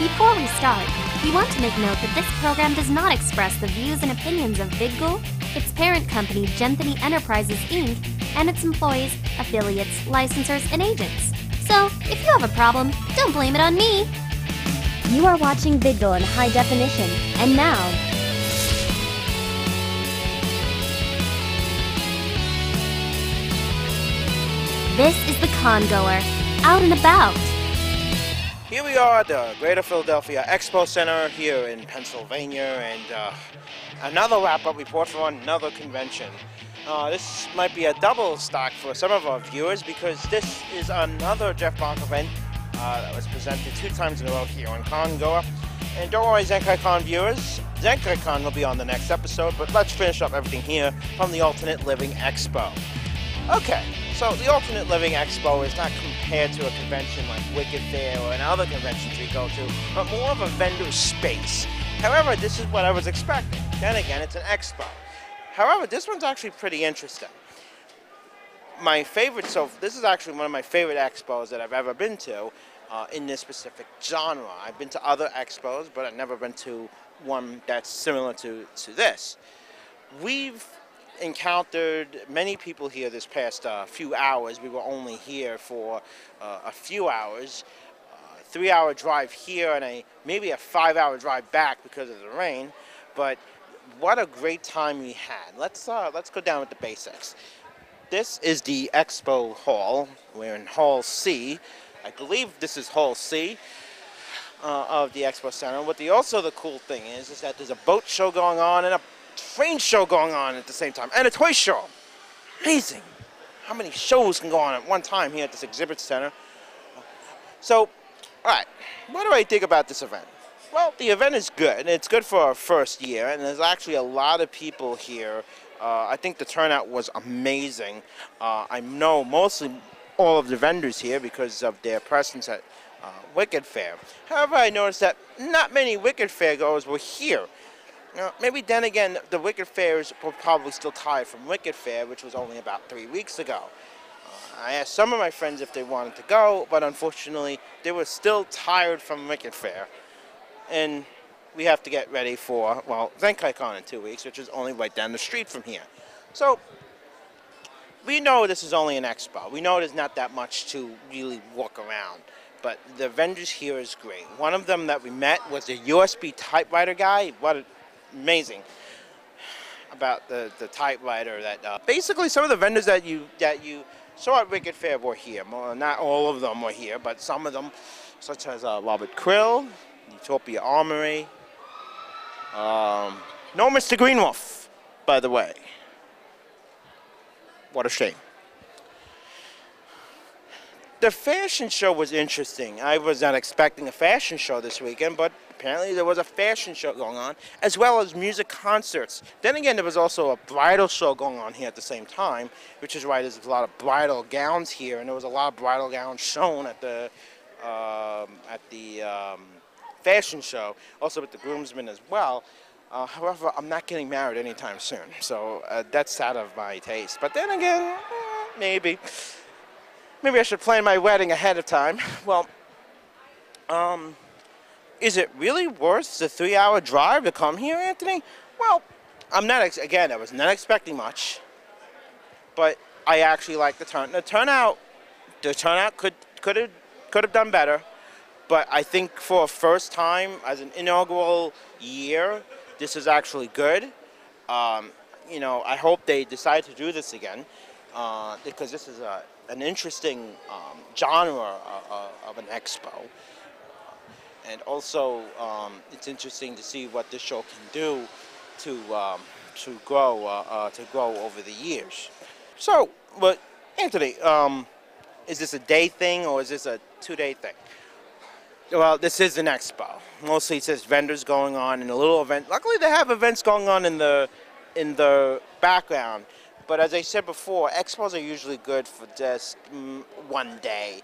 Before we start, we want to make note that this program does not express the views and opinions of VidGul, its parent company Genthany Enterprises Inc., and its employees, affiliates, licensors, and agents. So, if you have a problem, don't blame it on me. You are watching VidGul in high definition, and now, this is the congoer, out and about. Here we are at the Greater Philadelphia Expo Center here in Pennsylvania, and uh, another wrap-up report for another convention. Uh, this might be a double stock for some of our viewers because this is another Jeff Mach event uh, that was presented two times in a row here on Congoer. And don't worry, Zenkai Con viewers, Zenkai Con will be on the next episode, but let's finish up everything here from the Alternate Living Expo. Okay, so the Alternate Living Expo is not compared to a convention like Wicked Faire or another conventions we go to, but more of a vendor space. However, this is what I was expecting. Then again, it's an expo. However, this one's actually pretty interesting. My favorite, so this is actually one of my favorite expos that I've ever been to uh, in this specific genre. I've been to other expos, but I've never been to one that's similar to, to this. We've encountered many people here this past uh, few hours. We were only here for uh, a few hours. Uh, three hour drive here and a maybe a five hour drive back because of the rain. But what a great time we had. Let's uh, let's go down with the basics. This is the expo hall. We're in Hall C. I believe this is Hall C. Uh, of the expo center. What the also the cool thing is is that there's a boat show going on and a train show going on at the same time, and a toy show. Amazing. How many shows can go on at one time here at this exhibit center? So, all right, what do I think about this event? Well, the event is good, and it's good for our first year, and there's actually a lot of people here. Uh, I think the turnout was amazing. Uh, I know mostly all of the vendors here because of their presence at uh, Wicked Faire. However, I noticed that not many Wicked Faire goers were here. Now, maybe then again, the Wicked Faires were probably still tired from Wicked Faire, which was only about three weeks ago. Uh, I asked some of my friends if they wanted to go, but unfortunately, they were still tired from Wicked Faire. And we have to get ready for, well, Zenkai Con in two weeks, which is only right down the street from here. So, we know this is only an expo. We know there's not that much to really walk around. But the vendors here is great. One of them that we met was a USB typewriter guy. What a amazing about the, the typewriter that uh, basically some of the vendors that you that you saw at Wicked Faire were here. Well, not all of them were here, but some of them, such as uh, Robert Krill, Utopia Armory. Um, no Mr. Greenwolf, by the way. What a shame. The fashion show was interesting. I was not expecting a fashion show this weekend, but apparently there was a fashion show going on, as well as music concerts. Then again, there was also a bridal show going on here at the same time, which is why there's a lot of bridal gowns here, and there was a lot of bridal gowns shown at the um, at the um, fashion show, also with the groomsmen as well. Uh, however, I'm not getting married anytime soon, so uh, that's out of my taste. But then again, eh, maybe. Maybe I should plan my wedding ahead of time. Well, um, is it really worth the three-hour drive to come here, Anthony? Well, I'm not, again, I was not expecting much, but I actually like the turn. The turnout, the turnout could, could have, could have done better, but I think for a first time as an inaugural year, this is actually good. Um, you know, I hope they decide to do this again uh, because this is a, an interesting um, genre uh, uh, of an expo. And also, um, it's interesting to see what this show can do to um, to grow uh, uh, to grow over the years. So, but Anthony, um, is this a day thing or is this a two-day thing? Well, this is an expo. Mostly, it says vendors going on and a little event. Luckily, they have events going on in the in the background. But as I said before, expos are usually good for just mm, one day.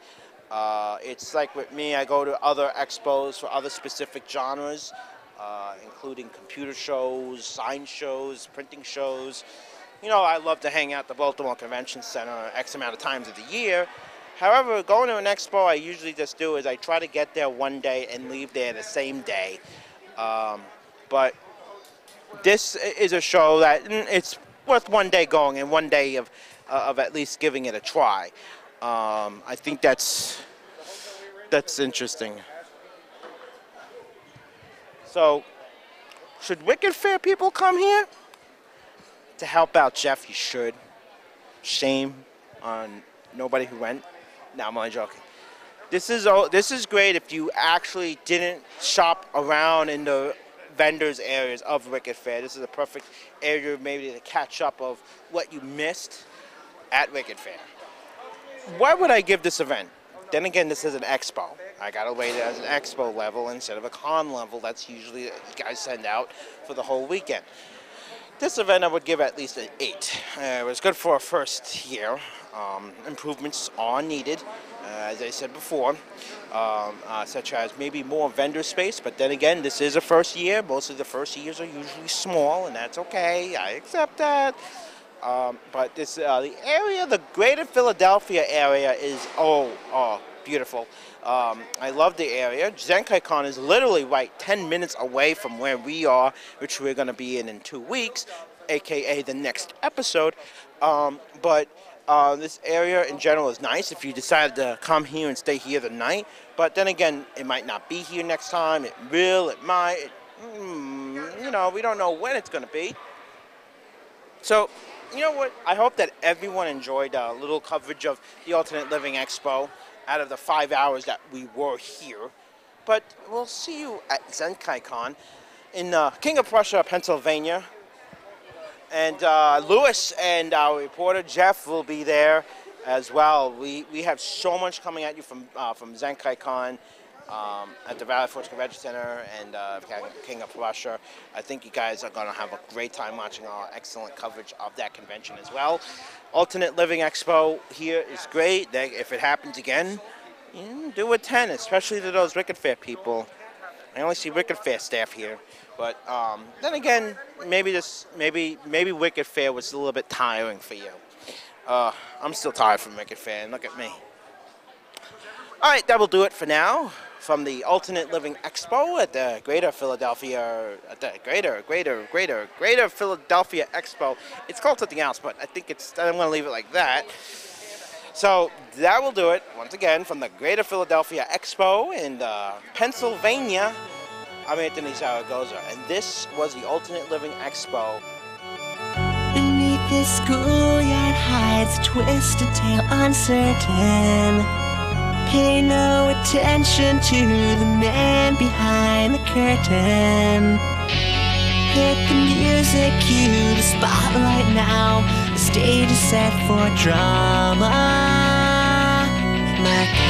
Uh, it's like with me, I go to other expos for other specific genres, uh, including computer shows, sign shows, printing shows. You know, I love to hang out at the Baltimore Convention Center X amount of times of the year. However, going to an expo, I usually just do is I try to get there one day and leave there the same day. Um, but this is a show that mm, it's worth one day going and one day of, uh, of at least giving it a try. Um, I think that's that's interesting. So, should Wicked Faire people come here to help out Jeff? You should. Shame on nobody who went. No, I'm only joking. This is all, this is great if you actually didn't shop around in the vendors areas of Wicked Faire. This is a perfect area maybe to catch up of what you missed at Wicked Faire. Why would I give this event? Then again, this is an expo. I gotta rate it as an expo level instead of a con level. That's usually you guys send out for the whole weekend. This event I would give at least an eight. Uh, it was good for a first year. Um, improvements are needed, uh, as I said before, um, uh, such as maybe more vendor space. But then again, this is a first year. Most of the first years are usually small, and that's okay. I accept that. Um, but this, uh, the area, the greater Philadelphia area is, oh, oh, beautiful. Um, I love the area. ZenkaiCon is literally right 10 minutes away from where we are, which we're going to be in in two weeks, aka the next episode. Um, but uh, this area in general is nice if you decide to come here and stay here the night. But then again, it might not be here next time. It will, it might. It, mm, you know, we don't know when it's going to be. So you know what? I hope that everyone enjoyed a little coverage of the Alternate Living Expo out of the five hours that we were here. But we'll see you at ZenkaiCon in uh, King of Prussia, Pennsylvania. And uh, Lewis and our reporter Jeff will be there as well. We, we have so much coming at you from, uh, from ZenkaiCon um, at the Valley Forge Convention Center and uh, King of Prussia. I think you guys are going to have a great time watching our excellent coverage of that convention as well. Alternate Living Expo here is great. They, if it happens again, you do a 10, especially to those Wicked Faire people. I only see Wicked Faire staff here, but um, then again, maybe this, maybe maybe Wicked Faire was a little bit tiring for you. Uh, I'm still tired from Wicked Faire, and look at me. All right, that will do it for now from the Alternate Living Expo at the Greater Philadelphia, at the Greater, Greater, Greater, Greater Philadelphia Expo. It's called something else, but I think it's, I'm going to leave it like that. So that will do it once again from the Greater Philadelphia Expo in uh, Pennsylvania. I'm Anthony Zaragoza, and this was the Alternate Living Expo. Beneath this schoolyard hides a twisted tale uncertain. Pay no attention to the man behind the curtain. Hit the music, cue the spotlight now. The stage is set for drama. Macabre.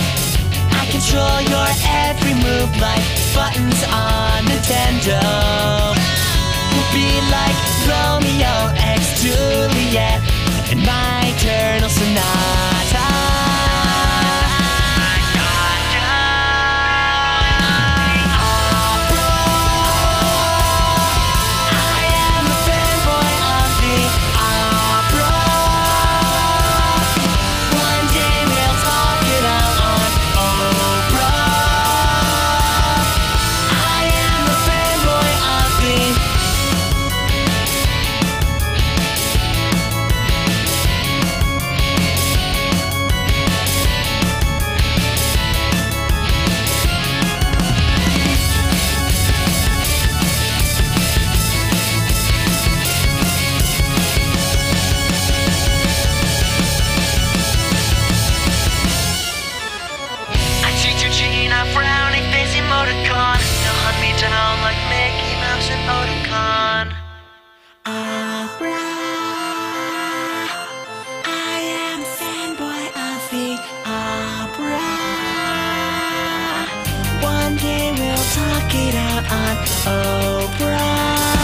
Control your every move like buttons on Nintendo. We'll be like Romeo X Juliet in my eternal sonata. Talk it out on Oprah.